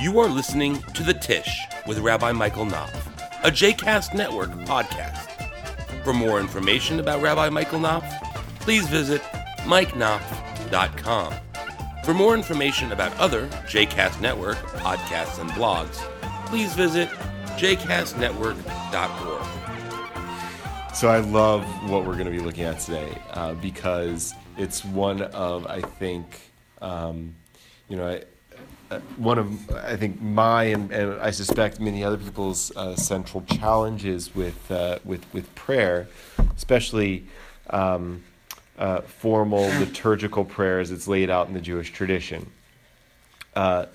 You are listening to The Tish with Rabbi Michael Knopf, a JCast Network podcast. For more information about Rabbi Michael Knopf, please visit mikeknopf.com. For more information about other JCast Network podcasts and blogs, please visit jcastnetwork.org. So I love what we're going to be looking at today uh, because it's one of I think um, you know I, one of I think my and, and, I suspect many other people's uh, central challenges with uh, with with prayer, especially um, uh, formal liturgical prayer as it's laid out in the Jewish tradition. Uh,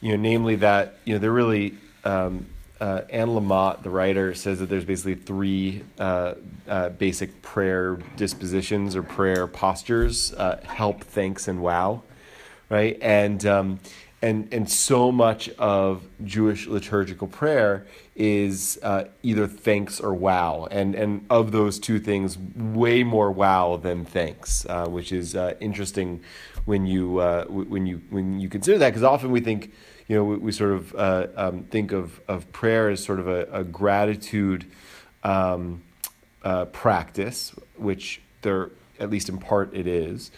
you know, namely that you know they're really um, uh, Anne Lamott, the writer, says that there's basically three uh, uh, basic prayer dispositions or prayer postures: uh, help, thanks, and wow. Right, and um, and and so much of Jewish liturgical prayer is uh, either thanks or wow, and and of those two things, way more wow than thanks, uh, which is interesting when you when you when you consider that, because often we think you know, we, we sort of uh, um, think of, of prayer as sort of a, a gratitude um, uh, practice, which there, at least in part, it is.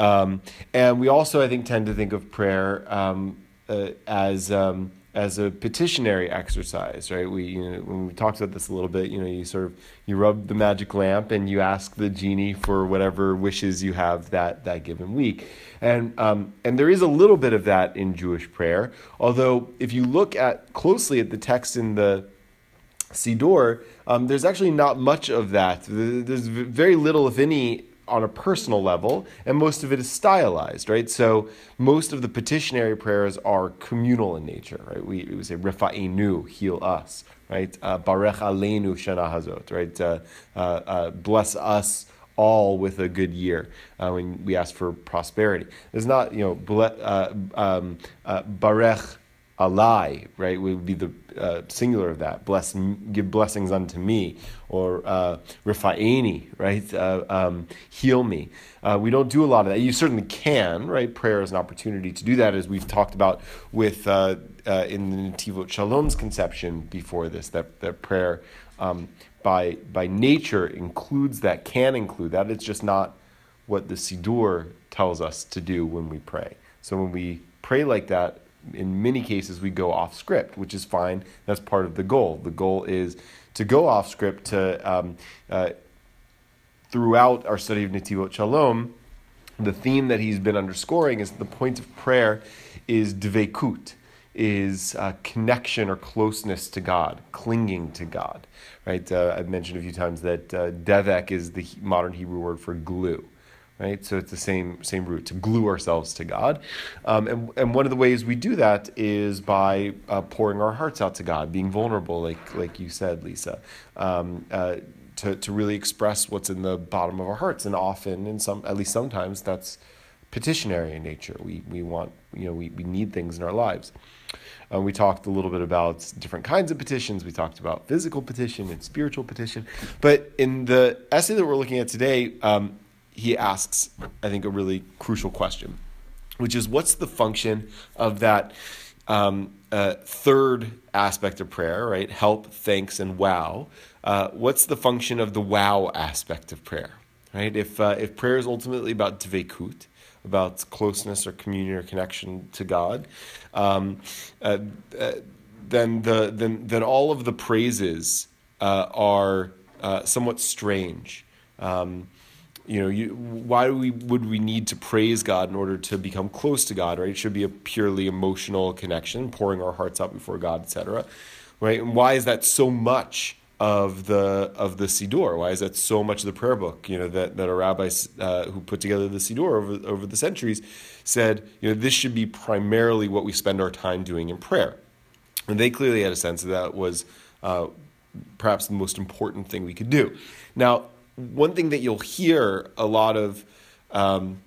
Um, and we also, I think, tend to think of prayer um, uh, as um, as a petitionary exercise, right? We, you know, when we talked about this a little bit, you know, you sort of you rub the magic lamp and you ask the genie for whatever wishes you have that that given week, and um, and there is a little bit of that in Jewish prayer. Although, if you look at closely at the text in the Siddur, um, there's actually not much of that. There's very little, if any, on a personal level, and most of it is stylized, right? So most of the petitionary prayers are communal in nature, right? We, we say Rifa'inu, heal us, right? Uh, Barech Aleinu Shana Hazot, right? Uh, uh, uh, bless us all with a good year uh, when we ask for prosperity. There's not, you know, ble- uh, um, Barech alai, right, would be the uh, singular of that. Bless, give blessings unto me, or uh, rifa'eni, right, uh, um, heal me. Uh, we don't do a lot of that. You certainly can, right? Prayer is an opportunity to do that, as we've talked about with uh, uh, in the Netivot Shalom's conception before this. That that prayer, um, by by nature, includes that, can include that. It's just not what the Siddur tells us to do when we pray. So when we pray like that, in many cases we go off script, which is fine. That's part of the goal. The goal is to go off script to um, uh, throughout our study of Netivot Shalom. The theme that he's been underscoring is the point of prayer is dvekut, is uh, connection or closeness to God, clinging to God. Right? Uh, I've mentioned a few times that uh, devek is the modern Hebrew word for glue right? So it's the same same root to glue ourselves to God, um, and and one of the ways we do that is by uh, pouring our hearts out to God, being vulnerable, like like you said, Lisa. Um, uh, to, to really express what's in the bottom of our hearts, and often, in some, at least sometimes, that's petitionary in nature. We, we want, you know, we, we need things in our lives. Uh, we talked a little bit about different kinds of petitions. We talked about physical petition and spiritual petition. But in the essay that we're looking at today, um, he asks, I think, a really crucial question, which is what's the function of that um, uh, third aspect of prayer, right? Help, thanks, and wow. Uh, what's the function of the wow aspect of prayer, right? If, uh, if prayer is ultimately about dvekut, about closeness or communion or connection to God, um, uh, uh, then, the, then, then all of the praises uh, are somewhat strange. Um, you know, you, why we would we need to praise God in order to become close to God? Right? It should be a purely emotional connection, pouring our hearts out before God, etc. Right? And why is that so much of the of the Siddur? Why is that so much of the prayer book? You know, that that a rabbi uh, who put together the Siddur over over the centuries said, you know, this should be primarily what we spend our time doing in prayer, and they clearly had a sense that that was. Uh, perhaps the most important thing we could do. Now, one thing that you'll hear a lot of um,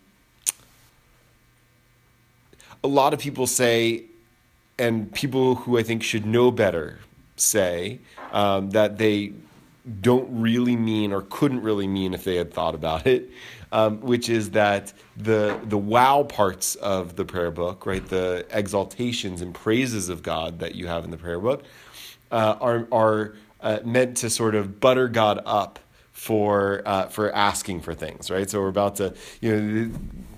a lot of people say, and people who I think should know better say um, that they don't really mean or couldn't really mean if they had thought about it, um, which is that the the wow parts of the prayer book, right, the exaltations and praises of God that you have in the prayer book, uh, are are uh, meant to sort of butter God up for uh, for asking for things, right? So we're about to, you know.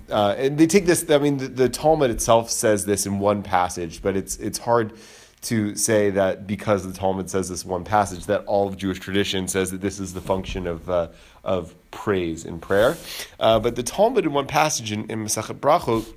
Uh, and they take this. I mean, the, the Talmud itself says this in one passage, but it's it's hard to say that because the Talmud says this one passage, that all of Jewish tradition says that this is the function of, uh, of praise in prayer. Uh, but the Talmud in one passage in, in Masachet Brachot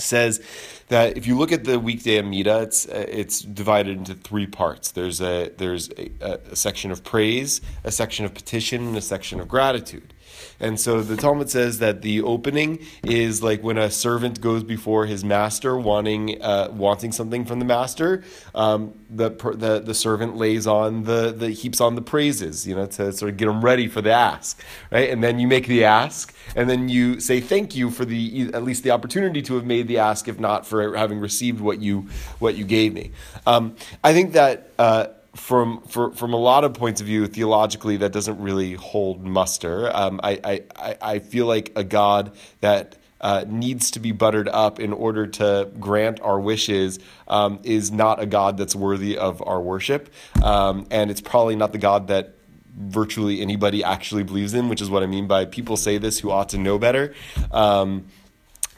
says that if you look at the weekday Amida, it's uh, it's divided into three parts. There's a there's a, a, section of praise, a section of petition, and a section of gratitude. And so the Talmud says that the opening is like when a servant goes before his master wanting uh, wanting something from the master. Um, the, the the servant lays on the the heaps on the praises, you know, to sort of get them ready for the ask, right? And then you make the ask, and then you say thank you for the at least the opportunity to have made the ask, if not for having received what you what you gave me. Um, I think that. Uh, from for, from a lot of points of view, theologically, that doesn't really hold muster. Um, I, I, I feel like a God that uh, needs to be buttered up in order to grant our wishes um, is not a God that's worthy of our worship. Um, and it's probably not the God that virtually anybody actually believes in, which is what I mean by people say this who ought to know better.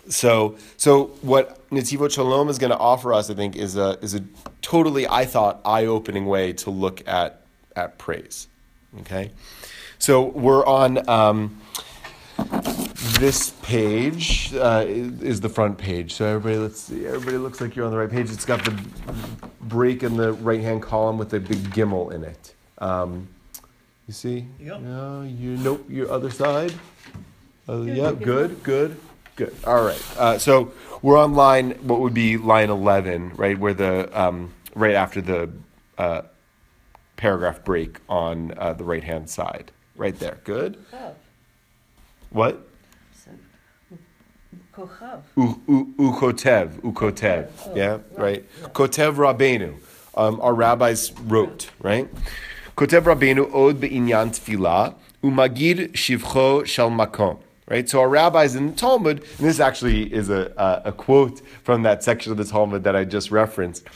So, so what Netivot Shalom is going to offer us, I think, is a is a totally, I thought, eye opening way to look at at praise. Okay, so we're on um, this page uh, is the front page. So everybody, let's see. Everybody looks like you're on the right page. It's got the break in the right hand column with a big gimel in it. Um, you see? Yep. No, you nope. Your other side. Uh, yeah, good, good. Good. All right. Uh, so we're on line, what would be line 11, right? Where the, um, right after the uh, paragraph break on uh, the right hand side. Right there. Good. Kochav. What? So, Kochav. U- u- Ukotev. Ukotev. Oh, Yeah, right, yeah. Kotev Rabbeinu. Um, our rabbis wrote, right? Kotev Rabbeinu od be'inyan tefillah umagid shivcho shel makom. Right, so our rabbis in the Talmud, and this actually is a, a, a quote from that section of the Talmud that I just referenced.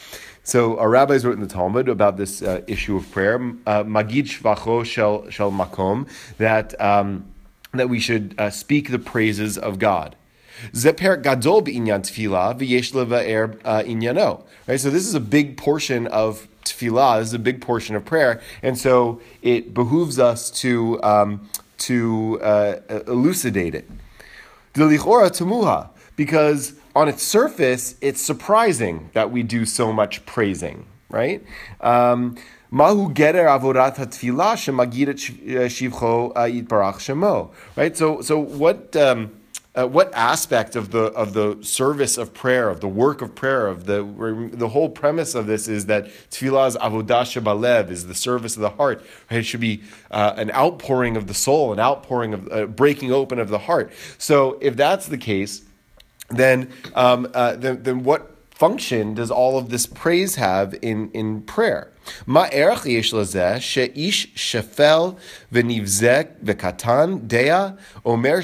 So our rabbis wrote in the Talmud about this uh, issue of prayer, uh, magid shvacho shel makom, that um, that we should uh, speak the praises of God. Zeper gadol b'inyan tefillah v'yesh leva'er uh, inyano. Right, so this is a big portion of tefillah. This is a big portion of prayer, and so it behooves us to um, to uh, elucidate it. Delichora temuha, because on its surface, it's surprising that we do so much praising, right? Um, Mahu hatfilah shemagiret shivcho shemo. Right. So, so what? Um, uh, what aspect of the of the service of prayer, of the work of prayer, of the the whole premise of this is that tefillah's avodah shebalev is the service of the heart. Right? It should be uh, an outpouring of the soul, an outpouring of uh, breaking open of the heart. So, if that's the case, then um, uh, then, then what function does all of this praise have in, in prayer? מה ערך יש לזה שאיש שפל ונבזה וקטן דעה אומר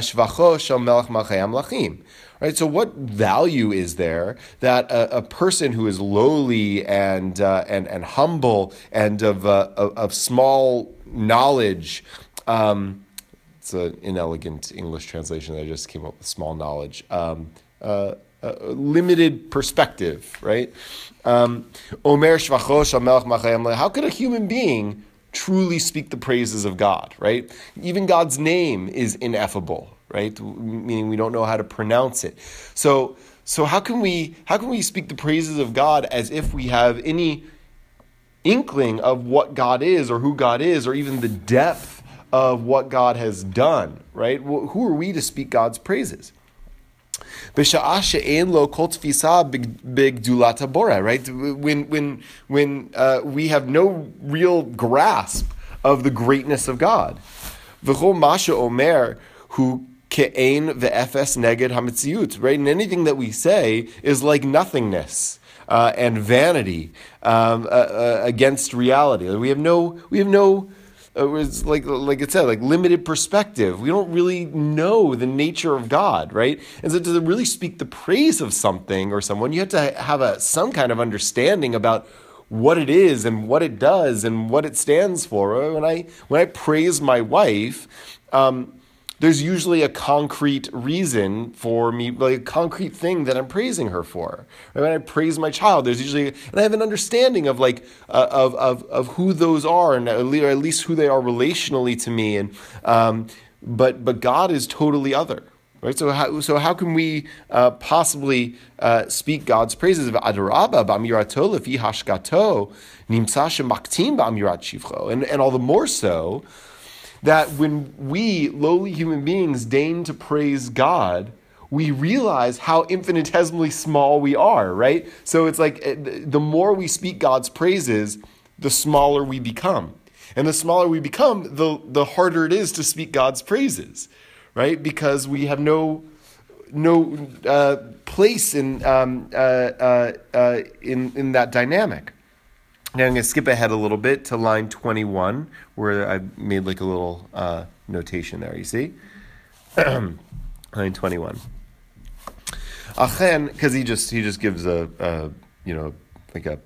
שבחו של מלך מלכי המלכים? Right, so what value is there that a, a person who is lowly and, uh, and, and humble and of, uh, of, of small knowledge, um, it's an inelegant English translation that I just came up with. Small knowledge, um, uh, limited perspective, right? Um, Omer shvacho shel melech How could a human being truly speak the praises of God, right? Even God's name is ineffable, right? Meaning we don't know how to pronounce it. So, so how can we how can we speak the praises of God as if we have any inkling of what God is or who God is or even the depth of what God has done, right? Who are we to speak God's praises? B'sha'ah she'en lo kol tfisa b'gdulat habora, right? When, when, when uh, we have no real grasp of the greatness of God. V'chol masha omer hu ke'en ve'efes neged hametziut, right? And anything that we say is like nothingness. Uh, and vanity um, uh, uh, against reality. We have no, we have no it was like like it said, like limited perspective. We don't really know the nature of God, right? And so to really speak the praise of something or someone, you have to have a some kind of understanding about what it is and what it does and what it stands for. When I when I praise my wife, um, there's usually a concrete reason for me, like a concrete thing that I'm praising her for. Right? When I praise my child, there's usually, and I have an understanding of like uh, of, of of who those are, and at least who they are relationally to me. And um, but but God is totally other. Right? So how, so how can we uh, possibly uh, speak God's praises of Adarabba b'amirato lefi hashgato shemaktim b'amirat shivcho, and and all the more so that when we, lowly human beings, deign to praise God, we realize how infinitesimally small we are, right? So it's like eh, the more we speak God's praises, the smaller we become. And the smaller we become, the, the harder it is to speak God's praises, right? Because we have no no uh, place in um, uh, uh, uh in in that dynamic. Now I'm going to skip ahead a little bit to line 21, where I made like a little uh, notation there. You see, line 21. Achen, because he just he just gives a, a you know like a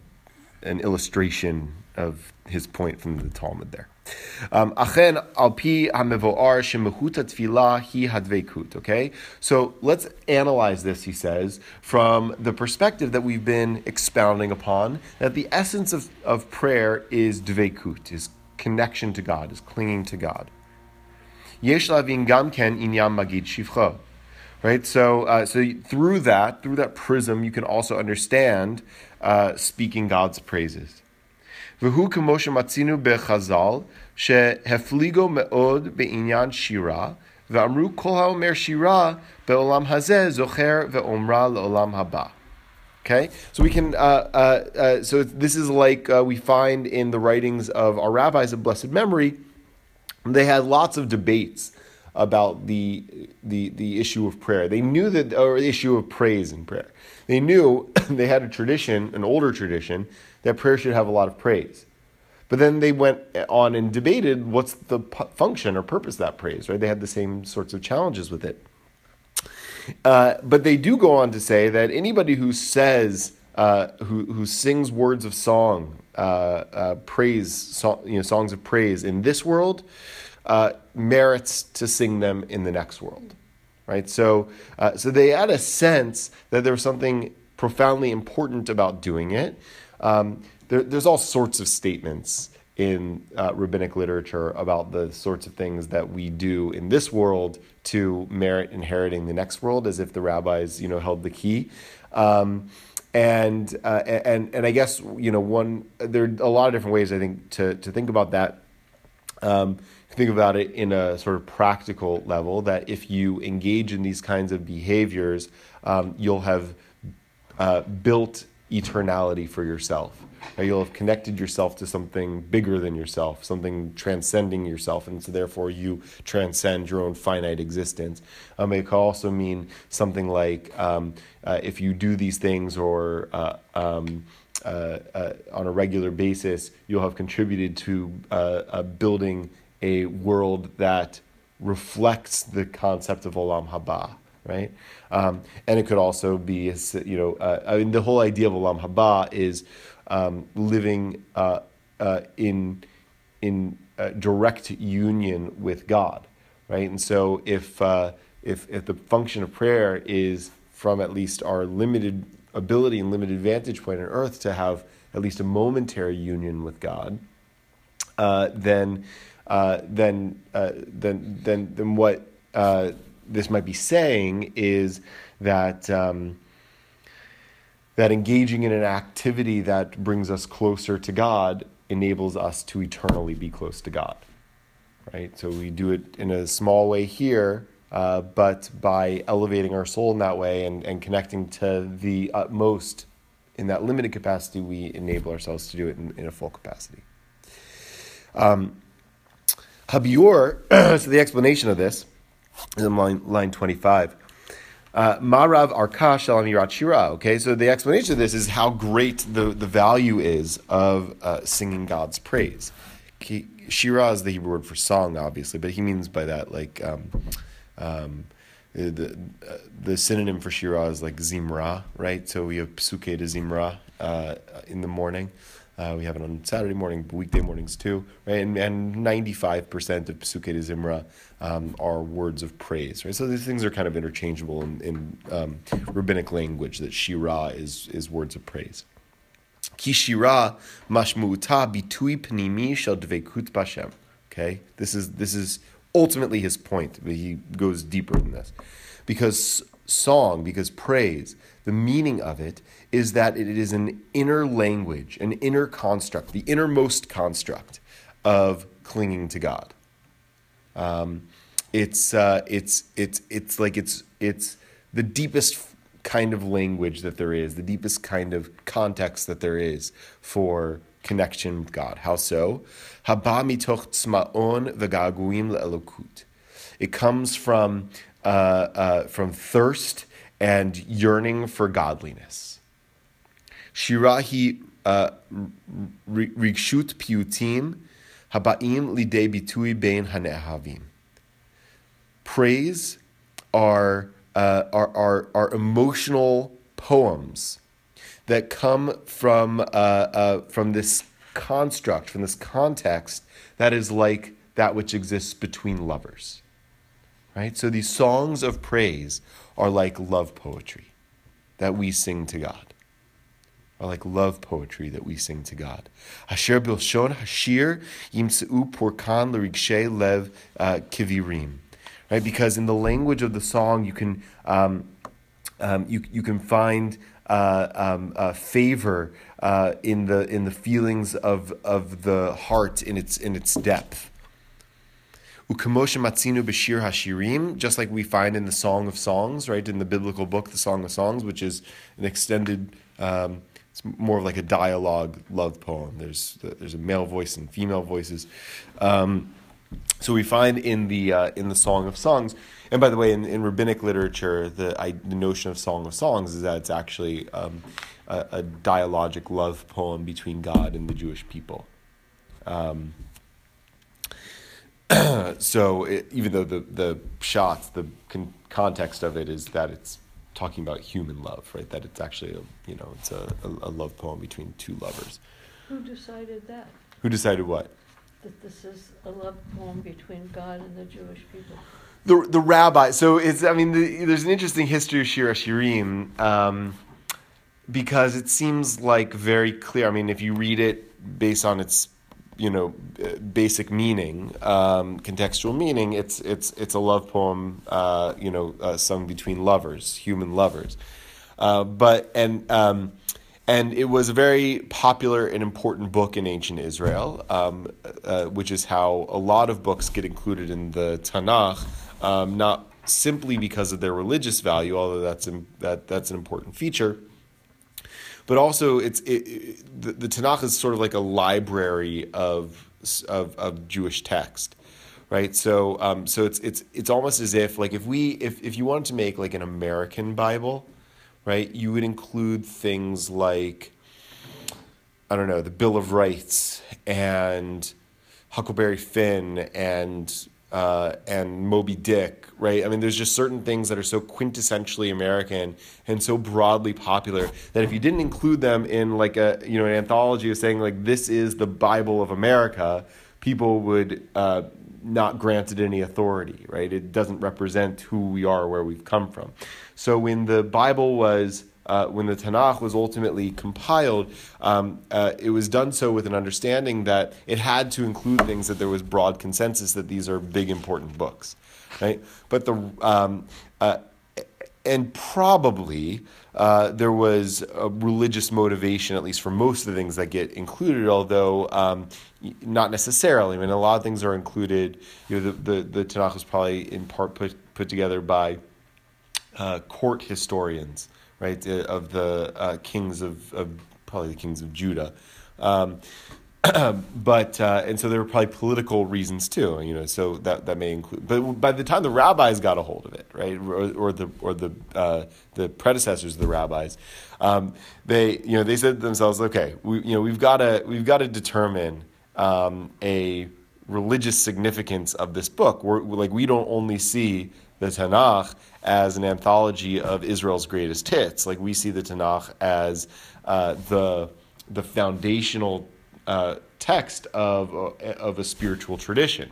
an illustration of his point from the Talmud there. Um, achen hamevoar hi. Okay, so let's analyze this. He says from the perspective that we've been expounding upon that the essence of, of prayer is dveikut, is connection to God, is clinging to God. Yesh lavin inyam magid. Right, so uh, so through that through that prism, you can also understand uh, speaking God's praises. V'hu k'moshe matzinu bechazal שהפליגו מאוד בעניין שירה, ואמרו כל האומר שירה בעולם הזה זוכר ואומרה לעולם הבא. Okay, so we can. Uh, uh, uh, so this is like uh, we find in the writings of our rabbis of blessed memory. They had lots of debates about the the the issue of prayer. They knew that, or the issue of praise in prayer. They knew they had a tradition, an older tradition, that prayer should have a lot of praise. But then they went on and debated what's the function or purpose of that praise, right? They had the same sorts of challenges with it. Uh, but they do go on to say that anybody who says, uh, who, who sings words of song, uh, uh praise, so, you know, songs of praise in this world, uh, merits to sing them in the next world, right? So, uh, so they had a sense that there was something profoundly important about doing it. Um, there, there's all sorts of statements in uh, rabbinic literature about the sorts of things that we do in this world to merit inheriting the next world, as if the rabbis, you know, held the key. Um, and uh, and and I guess you know one there are a lot of different ways I think to to think about that. Um, think about it in a sort of practical level that if you engage in these kinds of behaviors, um, you'll have uh, built eternality for yourself. You'll have connected yourself to something bigger than yourself, something transcending yourself, and so therefore you transcend your own finite existence. Um, it could also mean something like um, uh, if you do these things or uh, um, uh, uh on a regular basis, you'll have contributed to uh, building a world that reflects the concept of Olam Haba right? Um, and it could also be, you know, uh, I mean, the whole idea of Olam Haba is um, living uh, uh, in in uh, direct union with God, right? And so, if uh, if if the function of prayer is from at least our limited ability and limited vantage point on earth to have at least a momentary union with God, uh, then then then then then what this might be saying is that um, that engaging in an activity that brings us closer to God enables us to eternally be close to God. Right? So we do it in a small way here, uh, but by elevating our soul in that way and, and connecting to the utmost in that limited capacity, we enable ourselves to do it in, in a full capacity. Um, Habior, so the explanation of this is in line, line 25. Uh, Marav Arkash Amirat Shira. Okay, so the explanation of this is how great the, the value is of uh, singing God's praise. shira is the Hebrew word for song, obviously, but he means by that like um, um, the uh, the synonym for shira is like zimra, right? So we have psuke de zimra uh, in the morning. Uh, we have it on Saturday morning, weekday mornings too, right? And, and 95% of Psuke de Zimra um, are words of praise, right? So these things are kind of interchangeable in, in um, rabbinic language, that Shira is, is words of praise. Ki Shira mashmu'uta bitui pnimi shel dvekut bashem. Okay? This is, this is ultimately his point, but he goes deeper than this. Because song, because praise, the meaning of it is that it is an inner language, an inner construct, the innermost construct of clinging to God. Um, it's, uh, it's, it's, it's like it's, it's the deepest kind of language that there is, the deepest kind of context that there is for connection with God. How so? Haba mitoch tzma'on v'gaguim le'elokut. It comes from, uh, uh, from thirst and yearning for godliness. Shirahi uh, rigshut piutim habaim lidei bitui bein hanehavim. Praise are, uh, are, are, are emotional poems that come from, uh, uh, from this construct, from this context that is like that which exists between lovers. Right? So these songs of praise are like love poetry that we sing to God. Are like love poetry that we sing to God. Asher bilshon hashir yimseu porkan l'rigshe lev uh, kivirim. Right? Because in the language of the song, you can, um, um, you, you can find uh, um, uh, favor uh, in, the, in the feelings of, of the heart in its, in its depth. Ukamosha matzinu b'shir hashirim, just like we find in the Song of Songs, right, in the biblical book, the Song of Songs, which is an extended, um, it's more of like a dialogue love poem. There's there's a male voice and female voices. Um, so we find in the uh, in the Song of Songs, and by the way, in, in rabbinic literature, the I, the notion of Song of Songs is that it's actually um, a, a, dialogic love poem between God and the Jewish people. Um, so it, even though the the shots, the con- context of it is that it's talking about human love, right? That it's actually a you know it's a, a, love poem between two lovers. Who decided that? Who decided what? That this is a love poem between God and the Jewish people. The the rabbi. So it's I mean the, there's an interesting history of Shir Shirim. Um, because it seems like very clear. I mean, if you read it based on its you know basic meaning, um, contextual meaning. It's it's it's a love poem, uh, you know, uh, sung between lovers, human lovers. Uh, but and um, and it was a very popular and important book in ancient Israel, um, uh, which is how a lot of books get included in the Tanakh, um, not simply because of their religious value, although that's that that's an important feature but also it's it, it, the, the Tanakh is sort of like a library of of, of Jewish text, right? So um, so it's it's it's almost as if like if we if if you wanted to make like an American Bible, right, you would include things like I don't know the Bill of Rights and Huckleberry Finn and uh, and Moby Dick, right? I mean, there's just certain things that are so quintessentially American and so broadly popular that if you didn't include them in like a you know an anthology of saying like this is the Bible of America, people would uh, not grant it any authority, right? It doesn't represent who we are, where we've come from. So when the Bible was uh, when the Tanakh was ultimately compiled, um, uh, it was done so with an understanding that it had to include things that there was broad consensus that these are big important books, right? But the um, uh, and probably uh, there was a religious motivation, at least for most of the things that get included, although um, not necessarily. I mean, a lot of things are included. You know, the, the, the Tanakh was probably in part put, put together by uh, court historians right, uh, of the uh, kings of, of, probably the kings of Judah. Um, but uh, and so there were probably political reasons too, you know. So that that may include. But by the time the rabbis got a hold of it, right, or, or the or the uh, the predecessors of the rabbis, um, they you know they said to themselves, okay, we you know we've got to we've got to determine um, a religious significance of this book. We're, like we don't only see the Tanakh as an anthology of Israel's greatest hits. Like we see the Tanakh as uh, the the foundational uh, text of of a spiritual tradition.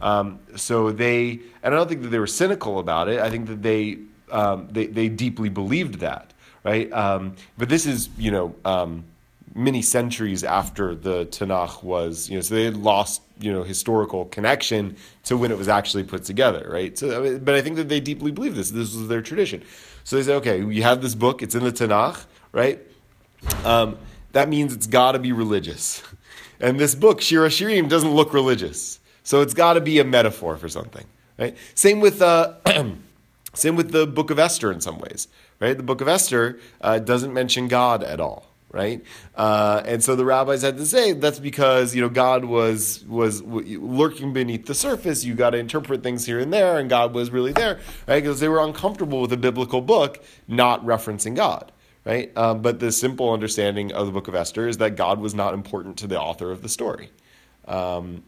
Um, so they, and I don't think that they were cynical about it. I think that they um, they, they deeply believed that, right? Um, but this is you know um, many centuries after the Tanakh was, you know, so they had lost, you know, historical connection to when it was actually put together, right? So, but I think that they deeply believe this. This was their tradition. So they say, okay, we have this book. It's in the Tanakh, right? Um, that means it's got to be religious. And this book, Shir HaShirim, doesn't look religious. So it's got to be a metaphor for something, right? Same with, uh, same with the book of Esther in some ways, right? The book of Esther uh, doesn't mention God at all right? Uh, and so the rabbis had to say that's because you know God was was lurking beneath the surface. You got to interpret things here and there, and God was really there, right? Because they were uncomfortable with a biblical book not referencing God. Right, um, but the simple understanding of the Book of Esther is that God was not important to the author of the story. Um,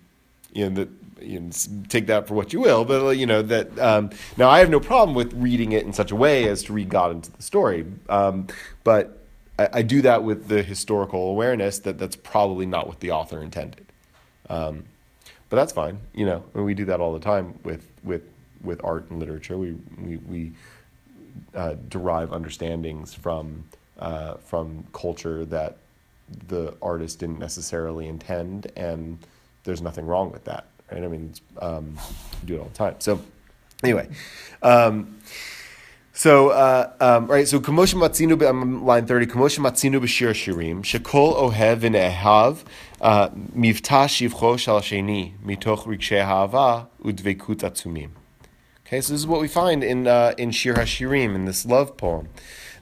you know, that you know, take that for what you will, but you know that um, now I have no problem with reading it in such a way as to read God into the story, um, but I, I, do that with the historical awareness that that's probably not what the author intended. Um, but that's fine, you know. we do that all the time with with with art and literature. We we, we uh, derive understandings from uh, from culture that the artist didn't necessarily intend, and there's nothing wrong with that, right? I mean, um, do it all the time. So, anyway. Um, so, uh, um, right, so Kamosha Matzinu, um, line 30, Kamosha Matzinu B'Shir Shirim, Shekol Ohev V'Ne'ehav, uh, Mivta Shivcho Shal Sheni, Mitoch Rikshe Ha'ava, Udvekut Atzumim. Okay, so this is what we find in, uh, in Shir HaShirim, in this love poem,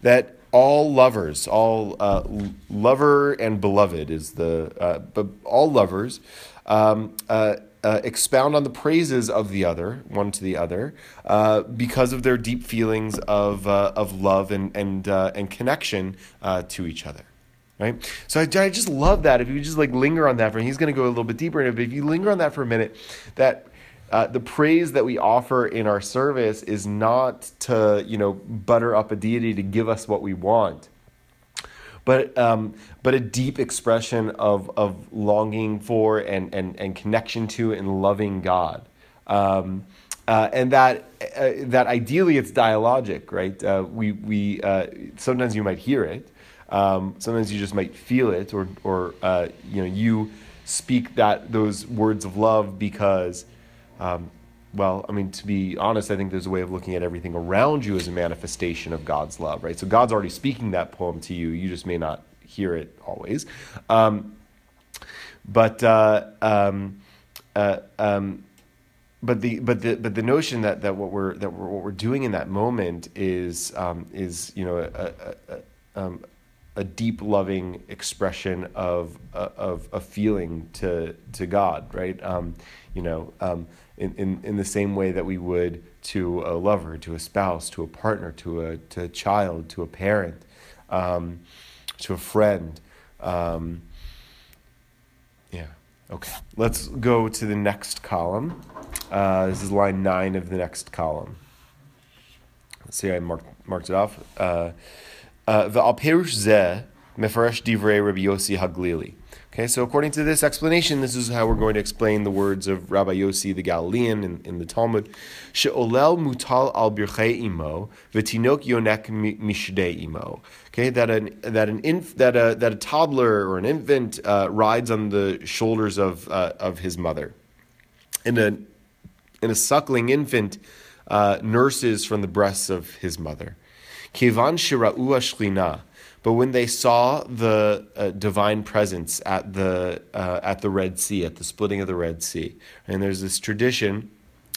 that all lovers, all uh, lover and beloved is the, uh, but all lovers, um, uh, uh, expound on the praises of the other, one to the other, uh, because of their deep feelings of, uh, of love and, and, uh, and connection uh, to each other. Right? So I, I, just love that. If you just like linger on that for, he's going to go a little bit deeper in it, but if you linger on that for a minute, that uh, the praise that we offer in our service is not to, you know, butter up a deity to give us what we want but um, but a deep expression of of longing for and and and connection to and loving God. Um, uh, and that uh, that ideally it's dialogic, right? Uh, we we uh, sometimes you might hear it, um, sometimes you just might feel it, or or uh, you know you speak that those words of love because um, well, I mean, to be honest, I think there's a way of looking at everything around you as a manifestation of God's love, right? So God's already speaking that poem to you. You just may not hear it always. Um, but uh, um, uh, um, but the but the but the notion that, that what we're that we're, what we're doing in that moment is um, is you know a, a, a, um, a deep loving expression of of a feeling to to God, right? Um, you know in, in, in the same way that we would to a lover, to a spouse, to a partner, to a, to a child, to a parent, um, to a friend. Um, yeah, okay. Let's go to the next column. Uh, this is line nine of the next column. Let's see, I marked, marked it off. Uh, uh, the Alperush Zeh, Mefaresh Divrei Rabbi Yossi Haglili. Okay, so according to this explanation, this is how we're going to explain the words of Rabbi Yossi the Galilean in, in the Talmud. She'olel mutal al birchei imo, v'tinok yonek mishdei imo. Okay, that an that an inf, that a that a toddler or an infant uh, rides on the shoulders of uh, of his mother, and a and a suckling infant uh, nurses from the breasts of his mother. Kevan shira'u ashklina but when they saw the uh, divine presence at the uh, at the Red Sea, at the splitting of the Red Sea, and there's this tradition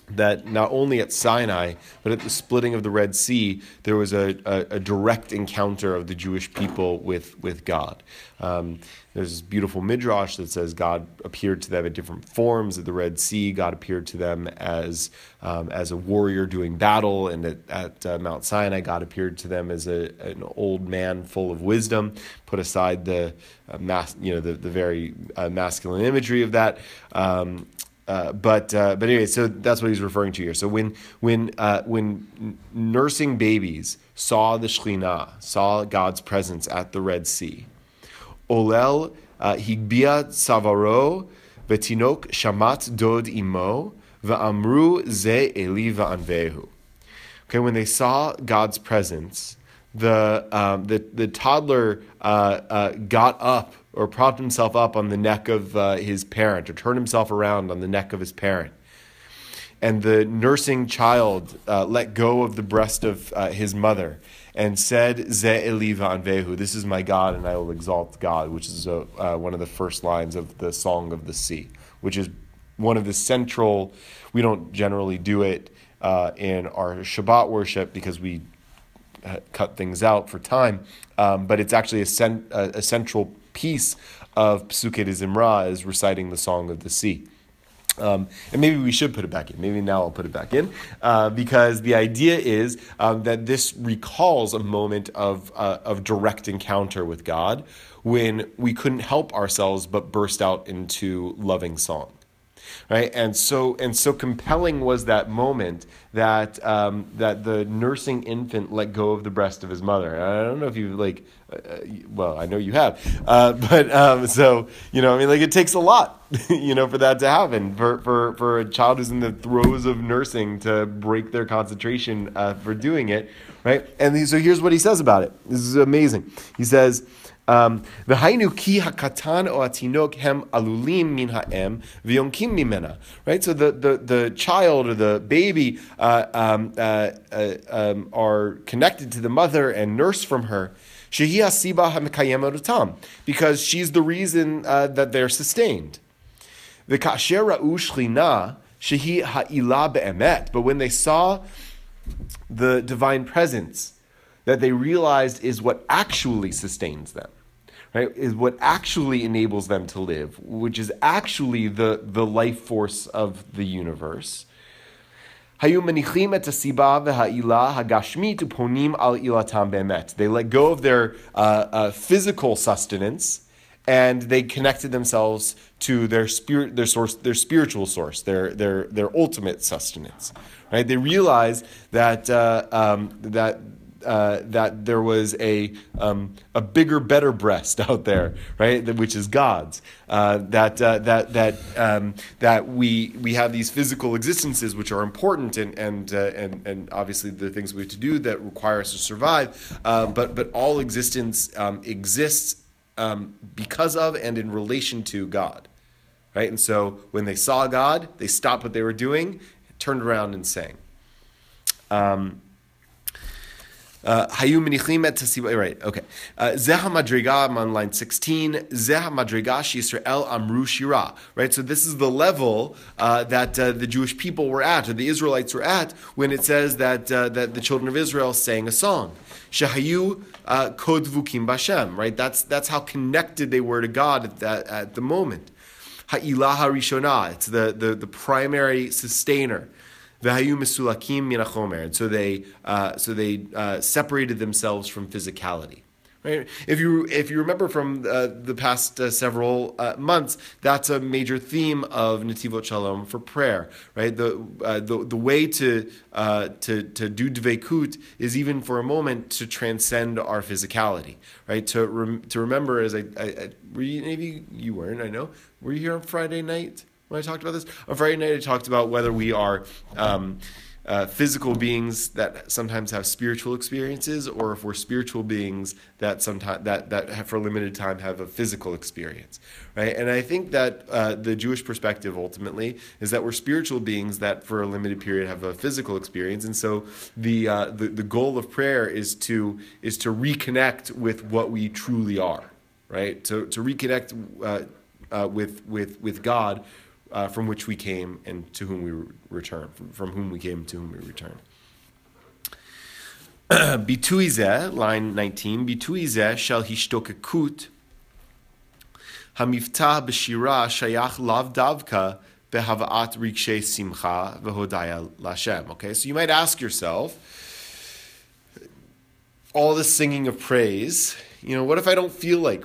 that not only at Sinai, but at the splitting of the Red Sea, there was a, a, a direct encounter of the Jewish people with, with God. Um, there's this beautiful midrash that says God appeared to them in different forms at the Red Sea. God appeared to them as, um, as a warrior doing battle, and at, at uh, Mount Sinai, God appeared to them as a, an old man full of wisdom. Put aside the uh, mas- you know the, the very uh, masculine imagery of that. Um, uh, but uh, but anyway, so that's what he's referring to here. So when when uh, when nursing babies saw the Shekhinah, saw God's presence at the Red Sea, Olel uh, higbia savaro vetinok shamat dod imo ve'amru ze eli ve'anvehu. Okay, when they saw God's presence, the um, the the toddler uh, uh, got up or propped himself up on the neck of uh, his parent or turned himself around on the neck of his parent. And the nursing child uh, let go of the breast of uh, his mother and said, Ze eliva anvehu, this is my God and I will exalt God, which is uh, uh, one of the first lines of the Song of the Sea, which is one of the central, we don't generally do it in our Shabbat worship because we cut things out for time, um, but it's actually a, cent- a, a central piece of Psuke de Zimra is reciting the Song of the Sea. Um, and maybe we should put it back in. Maybe now I'll put it back in uh, because the idea is um, that this recalls a moment of, uh, of direct encounter with God when we couldn't help ourselves but burst out into loving song right? And so and so compelling was that moment that um, that the nursing infant let go of the breast of his mother. I don't know if you like, uh, well, I know you have, uh, but um, so you know, I mean, like it takes a lot, you know, for that to happen for for for a child who's in the throes of nursing to break their concentration uh, for doing it, right? And so here's what he says about it. This is amazing. He says. Um, V'hainu atinok hem alulim. Right, so the, the, the child or the baby uh, um, uh, uh, um, are connected to the mother and nurse from her. Because she's the reason uh, that they're sustained. But when they saw the divine presence, that they realized is what actually sustains them right, is what actually enables them to live, which is actually the, the life force of the universe. They let go of their uh, uh, physical sustenance and they connected themselves to their spirit, their source, their spiritual source, their their their ultimate sustenance. Right? They realized that uh, um, that uh, that there was a, um, a bigger, better breast out there, right? Which is God's. Uh, that uh, that that um, that we we have these physical existences which are important and and uh, and and obviously the things we have to do that require us to survive. Uh, but but all existence um, exists um, because of and in relation to God, right? And so when they saw God, they stopped what they were doing, turned around and sang. Um, Hayu minichlim et tasiba. Right. Okay. Zeha madriga on line sixteen. Zeha madriga Yisrael amru shira. Right. So this is the level uh, that uh, the Jewish people were at, or the Israelites were at, when it says that uh, that the children of Israel sang a song. Shahayu kodvukim bashem. Right. That's that's how connected they were to God at that at the moment. Ha'ilaha rishona. It's the, the the primary sustainer. Minachomer. So they, uh, so they uh, separated themselves from physicality. Right? If you if you remember from uh, the past uh, several uh, months, that's a major theme of Netivot Shalom for prayer. Right, the uh, the, the way to to to do dveikut is even for a moment to transcend our physicality. Right, to rem- to remember as I, I, I maybe you weren't. I know. Were you here on Friday night? When I talked about this. On Friday night, I talked about whether we are um, uh, physical beings that sometimes have spiritual experiences, or if we're spiritual beings that sometimes that that have, for a limited time have a physical experience, right? And I think that uh, the Jewish perspective ultimately is that we're spiritual beings that for a limited period have a physical experience, and so the uh, the, the goal of prayer is to is to reconnect with what we truly are, right? To to reconnect uh, uh, with with with God uh, from which we came and to whom we return, from, from, whom we came to whom we return. Bituize, line 19, Bituize shall hishtokekut, hamiftah b'shira shayach lav davka behavaat rikshe simcha v'hodaya lashem. Okay, so you might ask yourself, all this singing of praise, you know, what if I don't feel like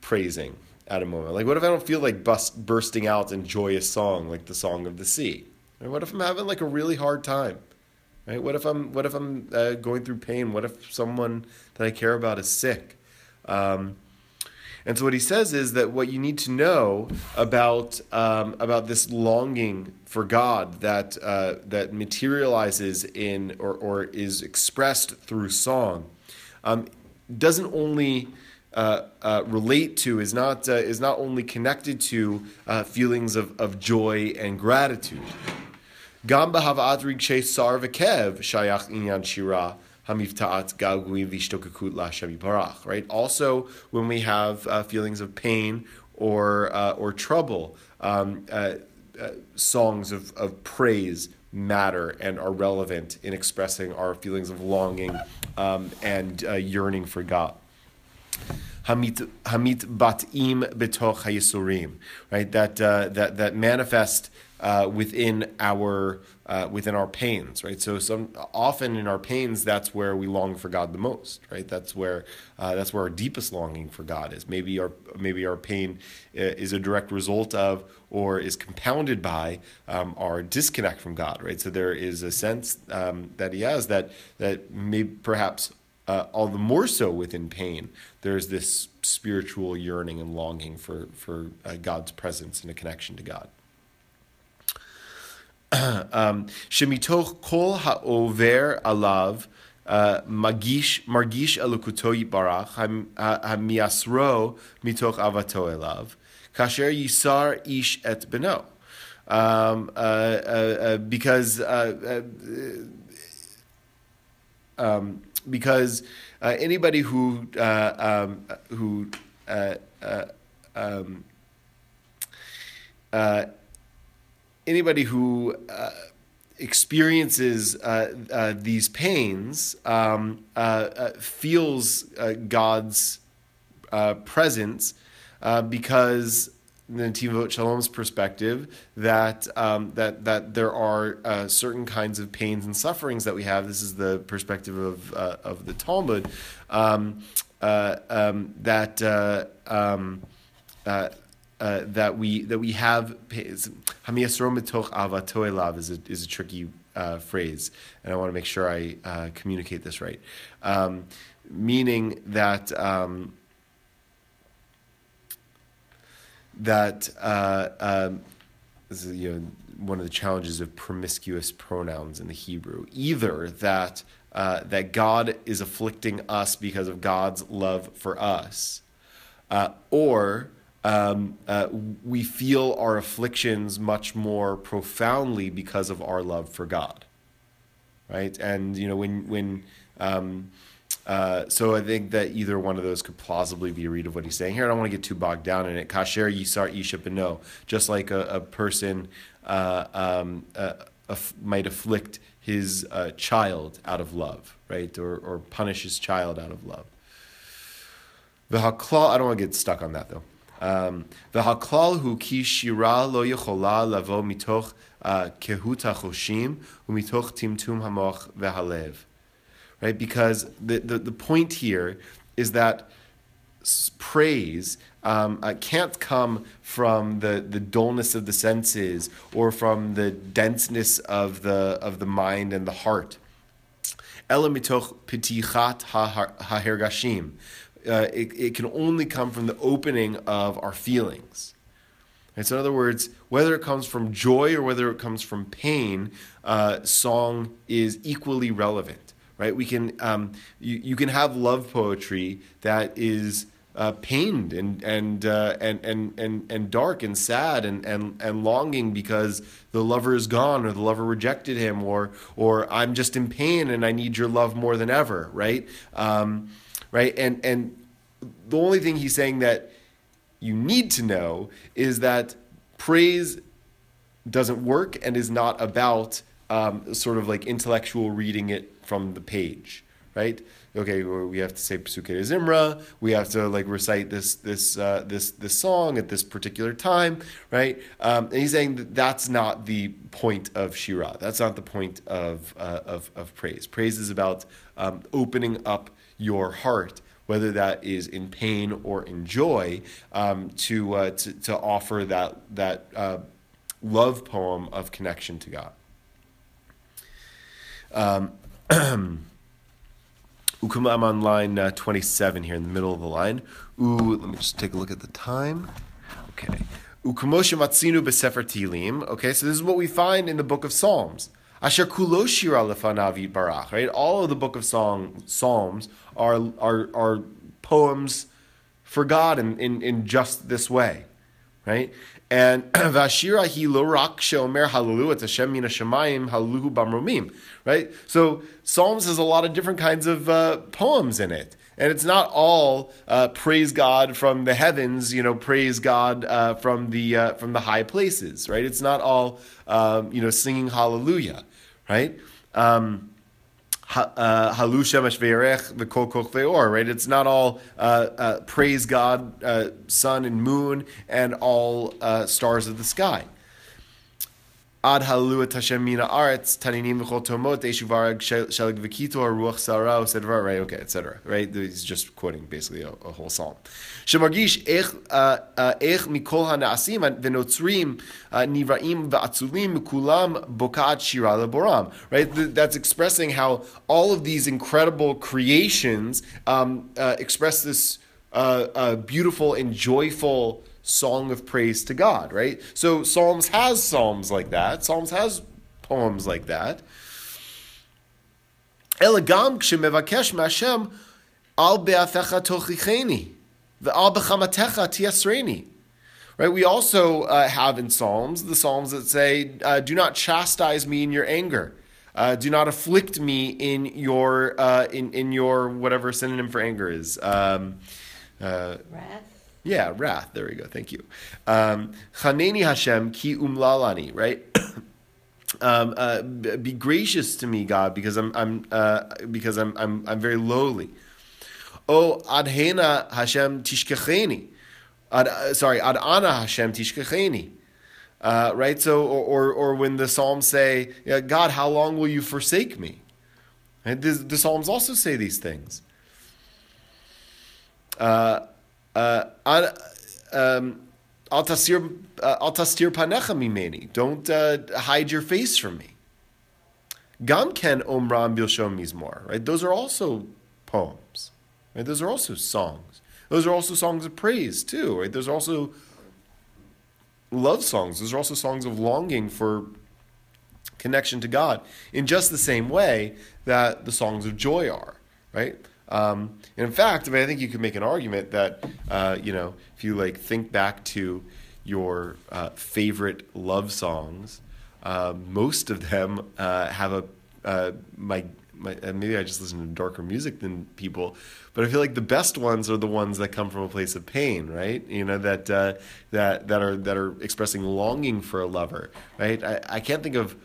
praising? At a moment? Like, what if I don't feel like bust, bursting out in joyous song, like the song of the sea? Or what if I'm having like a really hard time? Right? What if I'm what if I'm uh, going through pain? What if someone that I care about is sick? Um, and so what he says is that what you need to know about um, about this longing for God that uh, that materializes in or, or is expressed through song um, doesn't only uh, uh, relate to is not uh, is not only connected to uh, feelings of, of joy and gratitude. Right. Also, when we have uh, feelings of pain or uh, or trouble, um, songs of, of praise matter and are relevant in expressing our feelings of longing um, and yearning for God. Hamit batim betoch hayisurim, right? That uh, that that manifest uh, within our uh, within our pains, right? So some often in our pains, that's where we long for God the most, right? That's where uh, that's where our deepest longing for God is. Maybe our maybe our pain uh, is a direct result of or is compounded by um, our disconnect from God, right? So there is a sense um, that He has that that may perhaps uh, all the more so within pain, there's this spiritual yearning and longing for, for uh, God's presence and a connection to God. Um, Shemitoch kol ha'over alav uh, margish ha'miasro mitoch avato elav kasher yisar ish et beno. Um, uh, uh, because uh, um, because uh, anybody who uh, um, who uh, uh um, uh, anybody who uh, experiences these pains um, feels God's presence because the Netivot Shalom's perspective that um, that that there are uh, certain kinds of pains and sufferings that we have. This is the perspective of uh, of the Talmud um, uh, um, that uh, um, uh, uh, that we that we have. Hamiyasrom mitoch avatoelav is a is a tricky phrase, and I want to make sure I communicate this right. Um, meaning that. Um, that uh, um, this is you know one of the challenges of promiscuous pronouns in the Hebrew. Either that uh, that God is afflicting us because of God's love for us, uh, or um, uh, we feel our afflictions much more profoundly because of our love for God, right? And you know when when um, uh, so I think that either one of those could plausibly be a read of what he's saying here. I don't want to get too bogged down in it. Kasher yisar no, just like a, a person uh, um, uh, might afflict his uh, child out of love, right, or, or punish his child out of love. V'haklal, I don't want to get stuck on that though. The v'haklal hu ki shira lo yechola lavo mitoch uh, kehut hachoshim umitoch timtum hamoch v'halev right? Because the, the, the point here is that praise um, uh, can't come from the, the dullness of the senses or from the denseness of the, of the mind and the heart. Pitichat hahergashim. Uh, it, it can only come from the opening of our feelings. And so, in other words, whether it comes from joy or whether it comes from pain, uh, song is equally relevant right? We can um, you, you can have love poetry that is uh, pained and and, uh, and and and and dark and sad and, and and longing because the lover is gone or the lover rejected him or or I'm just in pain and I need your love more than ever, right? Um, right? And and the only thing he's saying that you need to know is that praise doesn't work and is not about um, sort of like intellectual reading it from the page, right? Okay, we have to say Pesukei Zimra. We have to like recite this this uh, this this song at this particular time, right? Um, and he's saying that that's not the point of Shira. That's not the point of uh, of, of praise. Praise is about um, opening up your heart whether that is in pain or in joy, um, to, uh, to, to offer that that uh, love poem of connection to God. Um, I'm on line uh, 27 here in the middle of the line. Ooh, let me just take a look at the time. Okay. Ukumosha matzinu besefer tilim. Okay, so this is what we find in the book of Psalms. Asher kulo shira lefanavi barach. Right, all of the book of song Psalms are are are poems for God in, in, in just this way, right? And Vashira hi lo sheomer hallelu et Hashem min hashemayim hallelu bamromim, right? So Psalms has a lot of different kinds of uh, poems in it. And it's not all uh, praise God from the heavens, you know, praise God uh, from the uh, from the high places, right? It's not all um, you know singing hallelujah, right? Um, Halu Shemesh Ve'erech V'kol Koch Ve'or, right? It's not all uh, uh, praise God, uh, sun and moon, and all uh, stars of the sky. Ad halu Hashem mina aretz taninim v'chol tomot eshu varag shelig v'kito ruach sarah etc. Right, okay, etc. Right, he's just quoting basically a, a whole psalm. Shemargish ech uh, uh, ech mikol hanaasim v'notzrim nivraim v'atzulim kulam bokat shira leboram. Right, that's expressing how all of these incredible creations um, uh, express this uh, uh, beautiful and joyful song of praise to God, right? So Psalms has psalms like that. Psalms has poems like that. Elegam k'shemevakesh ma'Hashem al be'afecha tochicheni ve'al tiasreni. Right, we also uh, have in Psalms the Psalms that say, uh, "Do not chastise me in your anger, uh, do not afflict me in your uh, in in your whatever synonym for anger is." Um, uh, Wrath. Yeah, wrath. There we go. Thank you. Um, Chaneni Hashem ki umlalani, right? um, uh, be gracious to me, God, because I'm, I'm uh, because I'm, I'm, I'm very lowly. Oh, adhena Hashem tishkecheni. Ad, uh, sorry, ad ana Hashem tishkecheni. Uh, right? So, or, or, or when the Psalms say, God, how long will you forsake me? And the, the Psalms also say these things. Uh, Al uh, panecha mimeni. Don't uh, hide your face from me. Omram bilshom mizmor. Right. Those are also poems. Right. Those are also songs. Those are also songs of praise too. Right. Those are also love songs. Those are also songs of longing for connection to God. In just the same way that the songs of joy are. Right. Um, and in fact, I mean, I think you could make an argument that uh, you know if you like think back to your uh, favorite love songs, uh, most of them uh, have a uh, my, my maybe I just listen to darker music than people, but I feel like the best ones are the ones that come from a place of pain, right? You know that uh, that that are that are expressing longing for a lover, right? I, I can't think of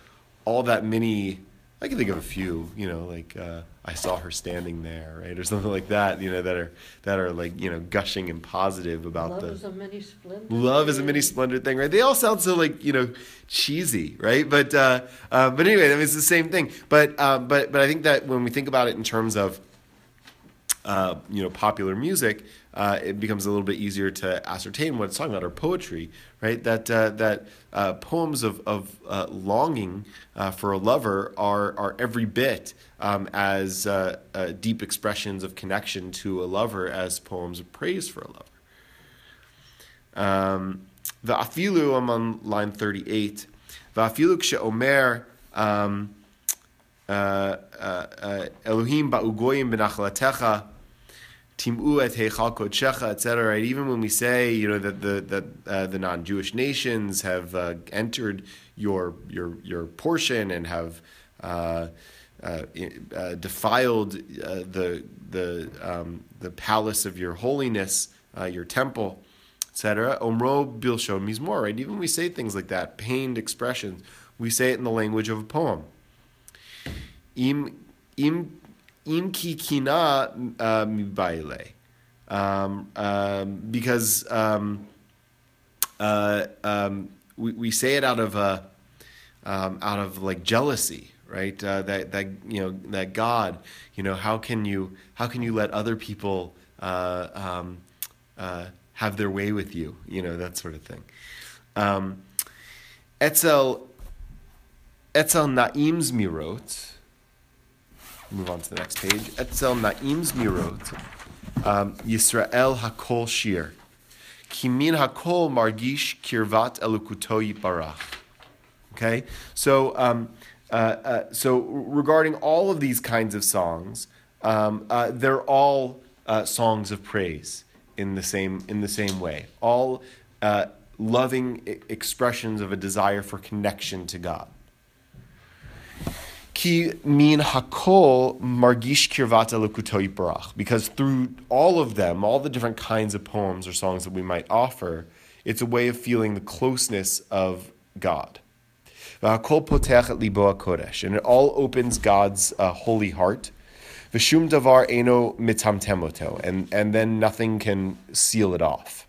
all that many I can think of a few, you know, like uh, I saw her standing there, right, or something like that, you know, that are that are like you know gushing and positive about love the is a mini splendor. love is a mini splendor thing, right? They all sound so like you know cheesy, right? But uh, uh, but anyway, I mean, it's the same thing. But um, but but I think that when we think about it in terms of uh, you know popular music, uh, it becomes a little bit easier to ascertain what it's talking about, or poetry, right? That uh, that uh, poems of of uh, longing uh, for a lover are are every bit um, as uh, deep expressions of connection to a lover as poems of praise for a lover. Um, the afilu, I'm on line thirty eight. The afilu ksheomer. Um, Elohim ba'ugoyim b'nachalatecha timu et heichal kodshecha, etc. Right? Even when we say, you know, that the that uh, the non-Jewish nations have uh, entered your your your portion and have uh, uh, uh defiled uh, the the um, the palace of your holiness, your temple. etc. Omro bilshon mizmor, right? Even we say things like that, pained expressions, we say it in the language of a poem. Im im im ki kina uh, mibaile, um, um, because um, uh, um, we, we say it out of uh, um, out of like jealousy, right? Uh, that that you know that God, you know, how can you how can you let other people uh, um, uh, have their way with you, you know, that sort of thing. Um, Etzel Etzel Naim's Mirot. Move on to the next page. Etzel Naim's Mirot. Um, Yisrael Hakol Shir. Kimin Hakol Margish Kirvat Elukuto Yiparach. Okay, so um, uh, uh, so regarding all of these kinds of songs, um, uh, they're all uh, songs of praise in the same in the same way. All uh, loving expressions of a desire for connection to God. Ki min hakol margish kirvat elokuto yiparach. Because through all of them, all the different kinds of poems or songs that we might offer, it's a way of feeling the closeness of God. And it all opens God's uh, holy heart. V'shum davar eno mitamtemoto, and and then nothing can seal it off.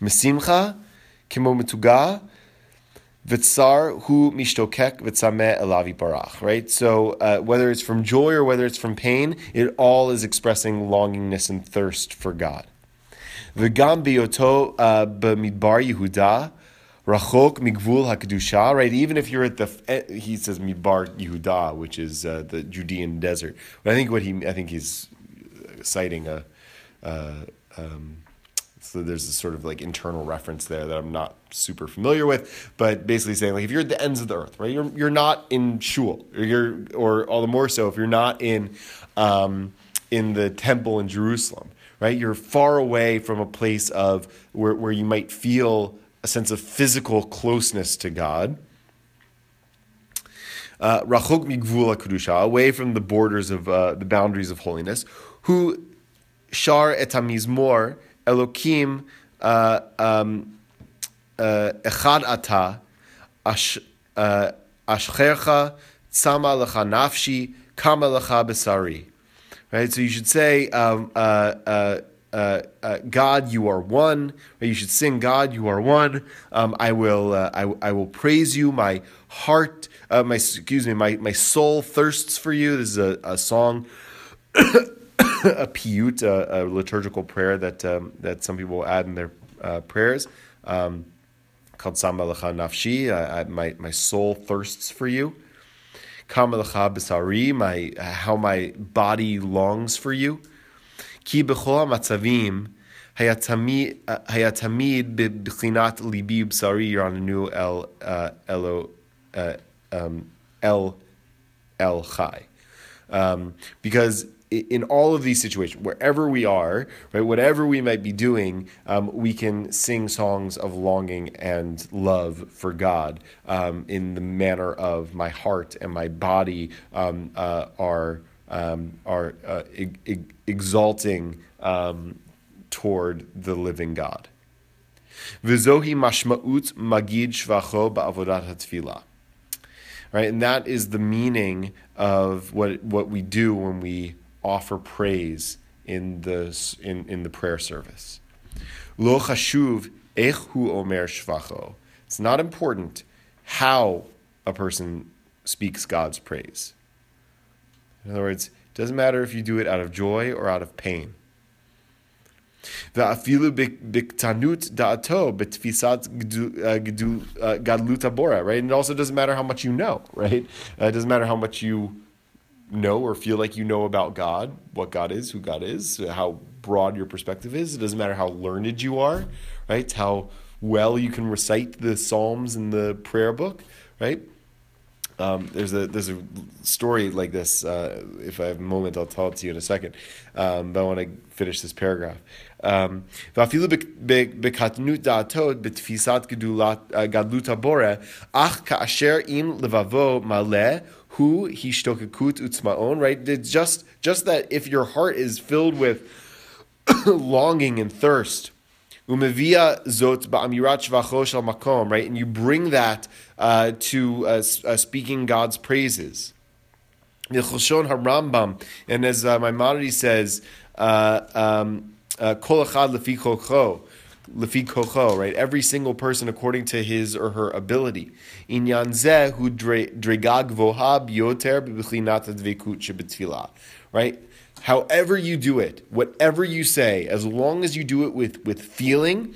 Mesimcha kimo mituga v'tsar hu mishtokek v'tzameh elavi barach. Right. So uh, whether it's from joy or whether it's from pain, it all is expressing longingness and thirst for God. V'gam biyoto uh, b'midbar Yehuda. Rachok migvul hakdusha, right? Even if you're at the, eh, he says midbar Yehuda, which is uh, the Judean desert. But I think what he, I think he's citing a, uh, um, so there's a sort of like internal reference there that I'm not super familiar with, but basically saying like if you're at the ends of the earth, right? You're you're not in shul, or you're or all the more so if you're not in, um, in the temple in Jerusalem, right? You're far away from a place of where where you might feel a sense of physical closeness to God. Rachok migvul kedusha, away from the borders of uh, the boundaries of holiness. Who shar etamizmor Elokim uh, um, uh, echad ata ash, uh, ashchercha tzama lecha nafshi kama lecha besari. Right, so you should say, um, uh, uh, uh, uh, God, you are one. Or you should sing, God, you are one. Um, I will, uh, I, I will praise you. My heart, my excuse me, my, my soul thirsts for you. This is a, a song, a piyut, a, a, liturgical prayer that um, that some people add in their uh, prayers, um, called Samalacha Nafshi. Uh, my my soul thirsts for you. Kamalacha Bisari. My how my body longs for you. Ki bechol matzavim. Uh, Hayatamid bechinat libi b'sari yiranu el elo uh, el um, el chai. Um, because in all of these situations, wherever we are, right, whatever we might be doing, um, we can sing songs of longing and love for God um, in the manner of my heart and my body um, uh, are um, are uh, e- exalting um, toward the living God. V'zohi mashma'ut magid shvacho ba'avodat. Right, and that is the meaning of what what we do when we offer praise in the, in, in the prayer service. Lo chashuv echu omer shvacho. It's not important how a person speaks God's praise. In other words, it doesn't matter if you do it out of joy or out of pain. Va'afilu biktanut da'ato uh, uh, gadlut abora, right? And it also doesn't matter how much you know, right? Uh, it doesn't matter how much you know or feel like you know about God, what God is, who God is, how broad your perspective is. It doesn't matter how learned you are, right? How well you can recite the Psalms in the prayer book, right? Um, there's a there's a story like this. Uh, if I have a moment, I'll tell it to you in a second. Um, but I want to finish this paragraph. Um, who he hishtokakut utsmaon right? It's just, just that if your heart is filled with longing and thirst, umevia zot ba'amirat shvachosh al makom, right? And you bring that uh, to uh, uh, speaking God's praises. Milchoshon harambam, and as uh, Maimonides says, uh, um, uh, kol achad lefi lefi kocho, right? Every single person according to his or her ability. Inyan zeh hu dregag voha bioter b'b'chinat advekut shebetfilah, right? However you do it, whatever you say, as long as you do it with, with feeling,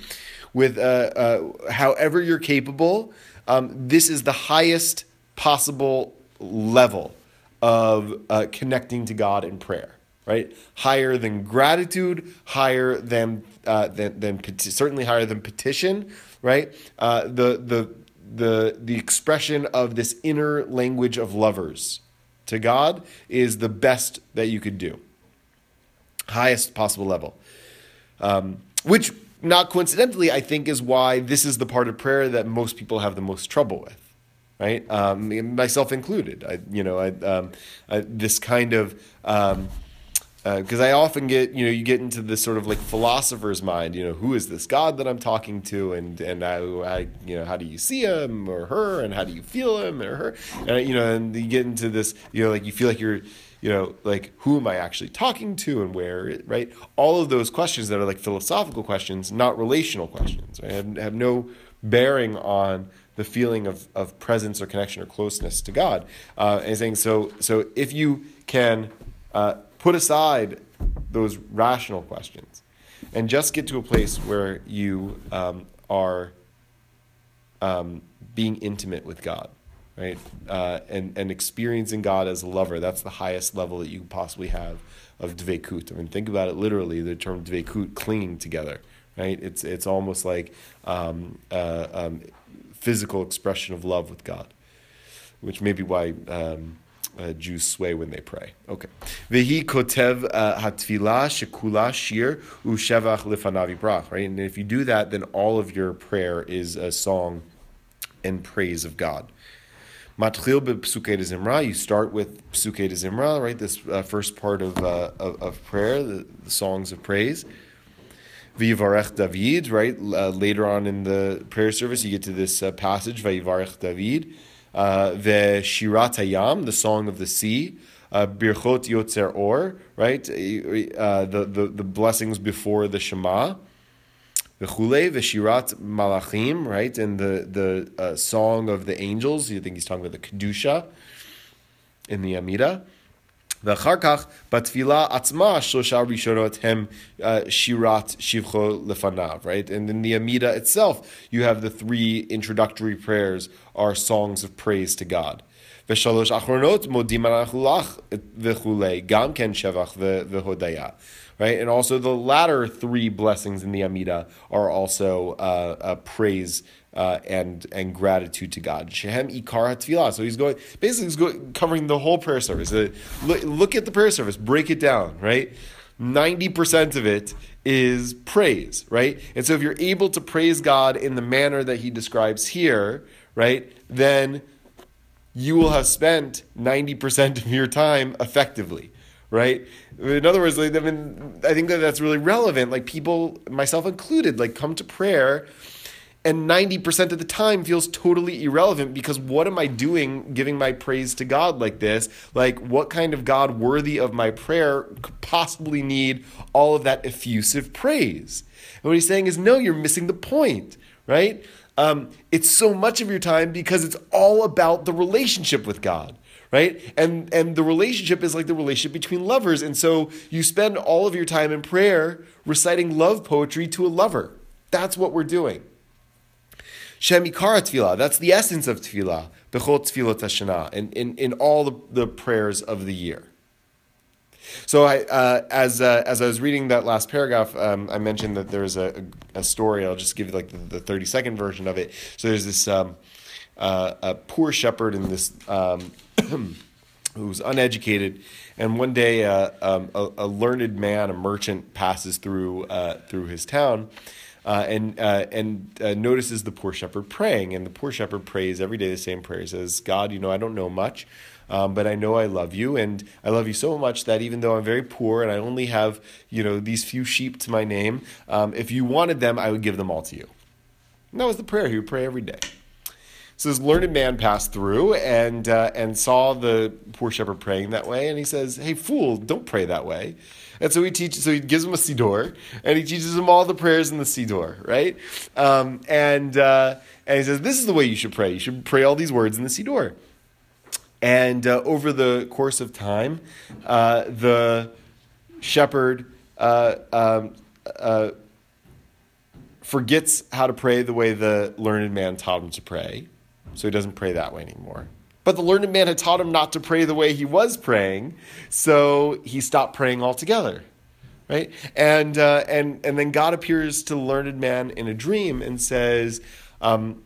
with uh, uh, however you're capable, um, this is the highest possible level of uh, connecting to God in prayer. Right, higher than gratitude, higher than uh, than, than certainly higher than petition. Right, uh, the the the the expression of this inner language of lovers to God is the best that you could do highest possible level. Um, which, not coincidentally, I think is why this is the part of prayer that most people have the most trouble with, right? Um, myself included. I, you know, I, um, I, this kind of because uh, I often get, you know, you get into this sort of like philosopher's mind, you know, who is this God that I'm talking to, and and I, I you know, how do you see him or her, and how do you feel him or her, and you know, and you get into this, you know, like you feel like you're you know, like who am I actually talking to and where, right? All of those questions that are like philosophical questions, not relational questions, right? have, have no bearing on the feeling of, of presence or connection or closeness to God. Uh, and saying, so, so if you can uh, put aside those rational questions and just get to a place where you um, are um, being intimate with God, right? Uh, and, and experiencing God as a lover. That's the highest level that you can possibly have of dvekut. I mean, think about it literally, the term dvekut, clinging together, right? It's, it's almost like um, uh, um, physical expression of love with God, which may be why um, uh, Jews sway when they pray. Okay. Vehi kotev uh, hatfila shekula shir ushevach lifanavi brach, right? And if you do that, then all of your prayer is a song and praise of God. Matchil Psuke de Zimra, you start with Psuke de Zimra, right? This uh, first part of, uh, of, of, prayer, the, the, songs of praise. Vayivarech David, right? Uh, later on in the prayer service, you get to this uh, passage, Vayivarech David. Uh, the Shirat Hayam, the song of the sea. Uh, Birchot Yotzer Or, right? the, the, the blessings before the Shema the Veshirat Malachim, right? And the, the uh, song of the angels. You think he's talking about the Kedusha in the Amida. ואחר כך, בתפילה עצמה, שלושה ראשונות הם שירת שבחו לפניו, right? And in the Amida itself, you have the three introductory prayers are songs of praise to God. ושלוש אחרונות מודים אנחנו לך וכולי, גם כן שבח והודיה right? And also the latter three blessings in the Amida are also uh, uh, praise uh, and and gratitude to God. Shehem ikar hatfilah. So he's going basically he's going, covering the whole prayer service. Uh, look, look at the prayer service, break it down, right? Ninety percent of it is praise, right? And so if you're able to praise God in the manner that he describes here, right, then you will have spent 90% of your time effectively right? In other words, like, I mean, I think that that's really relevant. Like people, myself included, like come to prayer, and ninety percent of the time feels totally irrelevant because what am I doing, giving my praise to God like this? Like, what kind of God worthy of my prayer could possibly need all of that effusive praise? And what he's saying is, no, you're missing the point, right? Um, it's so much of your time because it's all about the relationship with God right? And and the relationship is like the relationship between lovers, and so you spend all of your time in prayer reciting love poetry to a lover. That's what we're doing. Shemikara tefillah. That's the essence of tefillah. Bechot tefillot hashana. In, in, in all the, the prayers of the year. So I, uh, as uh, as I was reading that last paragraph, um, I mentioned that there's a, a, story. I'll just give you like the, 30 second version of it. So there's this um, uh, a poor shepherd in this um, who's uneducated, and one day uh, um, a, a, learned man, a merchant, passes through uh, through his town. Uh, and and notices the poor shepherd praying, and the poor shepherd prays every day the same prayer. He says, "God, you know, I don't know much, Um, but I know I love you, and I love you so much that even though I'm very poor and I only have, you know, these few sheep to my name, um, if you wanted them, I would give them all to you. And that was the prayer he would pray every day. So this learned man passed through and uh, and saw the poor shepherd praying that way, and he says, "Hey, fool, don't pray that way." And so he teaches. So he gives him a siddur, and he teaches him all the prayers in the siddur, right? Um, and uh, and he says, "This is the way you should pray. You should pray all these words in the siddur." And uh, over the course of time, uh, the shepherd uh, um, uh, forgets how to pray the way the learned man taught him to pray so he doesn't pray that way anymore. But the learned man had taught him not to pray the way he was praying, so he stopped praying altogether. Right? And, uh, and, and then God appears to the learned man in a dream and says, um,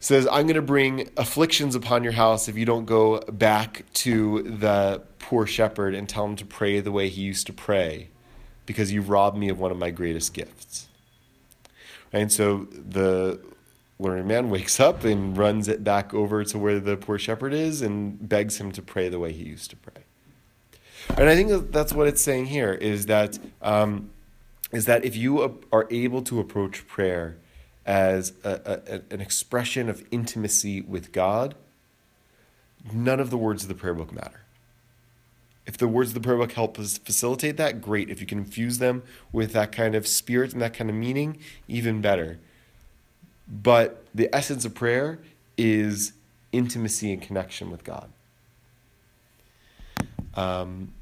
says, I'm going to bring afflictions upon your house if you don't go back to the poor shepherd and tell him to pray the way he used to pray, because you've robbed me of one of my greatest gifts. And so the learned man wakes up and runs it back over to where the poor shepherd is and begs him to pray the way he used to pray. And I think that's what it's saying here is that um, is that if you are able to approach prayer as a, a, an expression of intimacy with God, none of the words of the prayer book matter. If the words of the prayer book help us facilitate that, great. If you can infuse them with that kind of spirit and that kind of meaning, even better. But the essence of prayer is intimacy and connection with God. Um,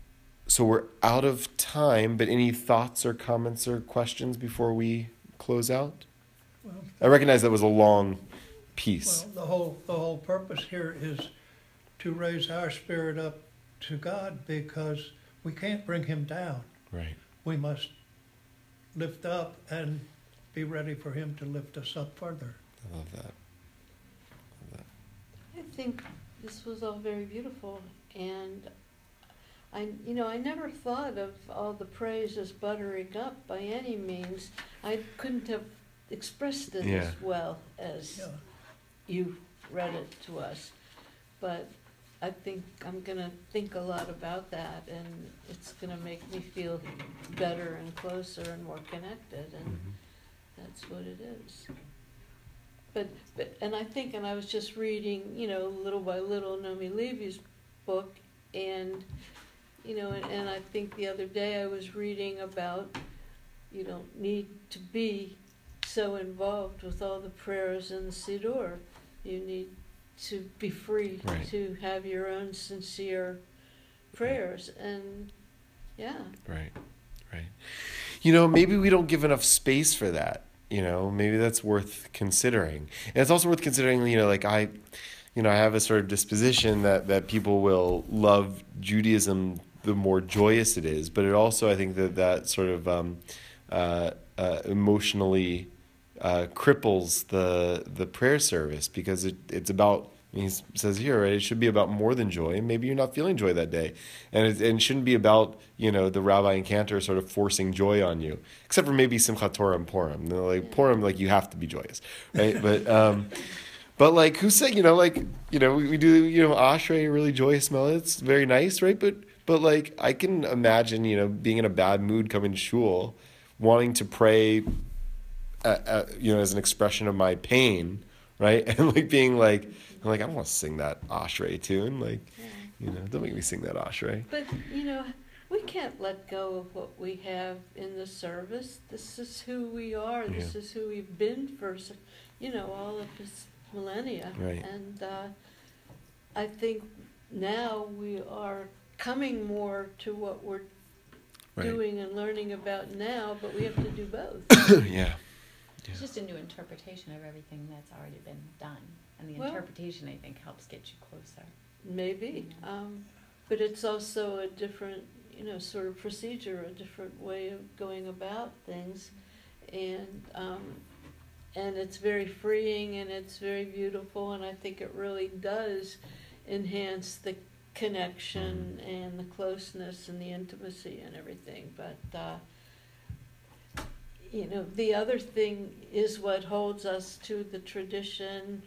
so we're out of time, but any thoughts or comments or questions before we close out? Well, I recognize that was a long piece. well, the whole, the whole purpose here is to raise our spirit up to God because we can't bring him down. Right. We must lift up and be ready for him to lift us up further. I love that. I think this was all very beautiful, and I, you know, I never thought of all the praise as buttering up by any means. I couldn't have expressed it Yeah. as well as Yeah. you read it to us. But I think I'm gonna think a lot about that, and it's gonna make me feel better and closer and more connected, and mm-hmm. that's what it is. But, but, and I think, and I was just reading, you know, little by little, Naomi Levy's book, and, you know, and, and I think the other day I was reading about, you don't need to be so involved with all the prayers in the Siddur. You need to be free Right. to have your own sincere prayers, and, yeah. Right, right. You know, maybe we don't give enough space for that. You know, maybe that's worth considering. And it's also worth considering, you know, like I, you know, I have a sort of disposition that, that people will love Judaism the more joyous it is, but it also, I think that that sort of um, uh, uh, emotionally uh, cripples the the prayer service because it, it's about he says here right it should be about more than joy. And maybe you're not feeling joy that day. And it, and it shouldn't be about you know the rabbi and cantor sort of forcing joy on you except for maybe Simchat Torah and Purim. Know, like Purim like you have to be joyous right? But um but like who said you know like you know we, we do you know Ashrei really joyous smell it's very nice right? But but like I can imagine you know being in a bad mood coming to shul wanting to pray uh, you know, as an expression of my pain, right? And like being like, I'm like, I don't want to sing that Ashrei tune. Like, you know, don't make me sing that Ashrei. But, you know, we can't let go of what we have in the service. This is who we are. This Yeah. is who we've been for, you know, all of this millennia. Right. And uh, I think now we are coming more to what we're Right. doing and learning about now, but we have to do both. yeah. It's just a new interpretation of everything that's already been done. And the Well- interpretation, I think, helps get you closer. Maybe. Um, but it's also a different, you know, sort of procedure, a different way of going about things. And, um, and it's very freeing and it's very beautiful, and I think it really does enhance the connection and the closeness and the intimacy and everything. But, uh, you know, the other thing is what holds us to the tradition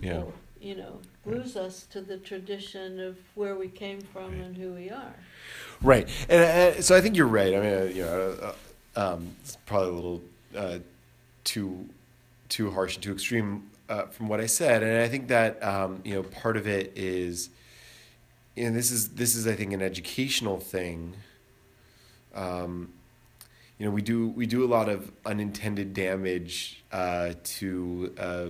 Yeah. or you know, glues us to the tradition of where we came from and who we are. Right, and uh, so I think you're right. I mean, uh, you know, uh, um, it's probably a little uh, too too harsh and too extreme uh, from what I said, and I think that um, you know part of it is, and this is this is I think an educational thing. Um, you know, we do we do a lot of unintended damage uh, to uh,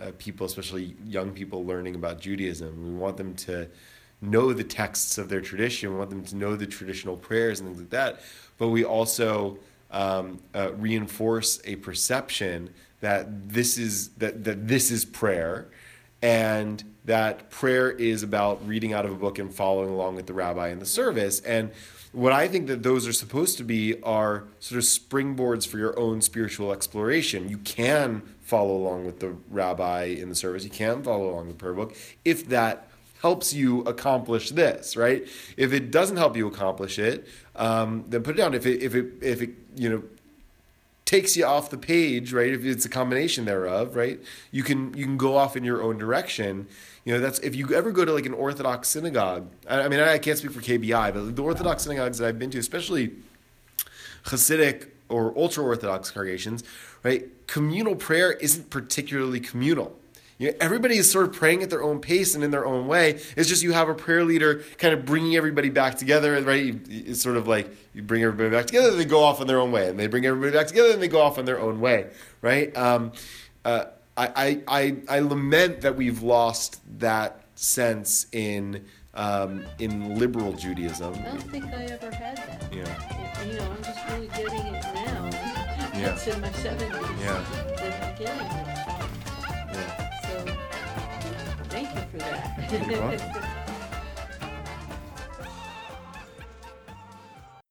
uh, people, especially young people learning about Judaism. We want them to know the texts of their tradition. We want them to know the traditional prayers and things like that. But we also um, uh, reinforce a perception that this is that, that this is prayer, and that prayer is about reading out of a book and following along with the rabbi in the service. And what I think that those are supposed to be are sort of springboards for your own spiritual exploration. You can follow along with the rabbi in the service. You can follow along with the prayer book if that helps you accomplish this, right? If it doesn't help you accomplish it, um, then put it down. If it if it if it you know takes you off the page, right? If it's a combination thereof, right? You can you can go off in your own direction. You know, that's if you ever go to like an Orthodox synagogue. I, mean, I can't speak for KBI, but the Orthodox synagogues that I've been to, especially Hasidic or ultra Orthodox congregations, right? Communal prayer isn't particularly communal. You know, everybody is sort of praying at their own pace and in their own way. It's just you have a prayer leader kind of bringing everybody back together, right? It's sort of like you bring everybody back together, they go off on their own way, and they bring everybody back together, and they go off on their own way, right? Um, uh, I, I, I lament that we've lost that sense in um, in liberal Judaism. I don't think I ever had that. Yeah. You know, I'm just really getting it now. Yeah. It's in my seventies. Yeah. That I'm getting it. Yeah. So, thank you for that.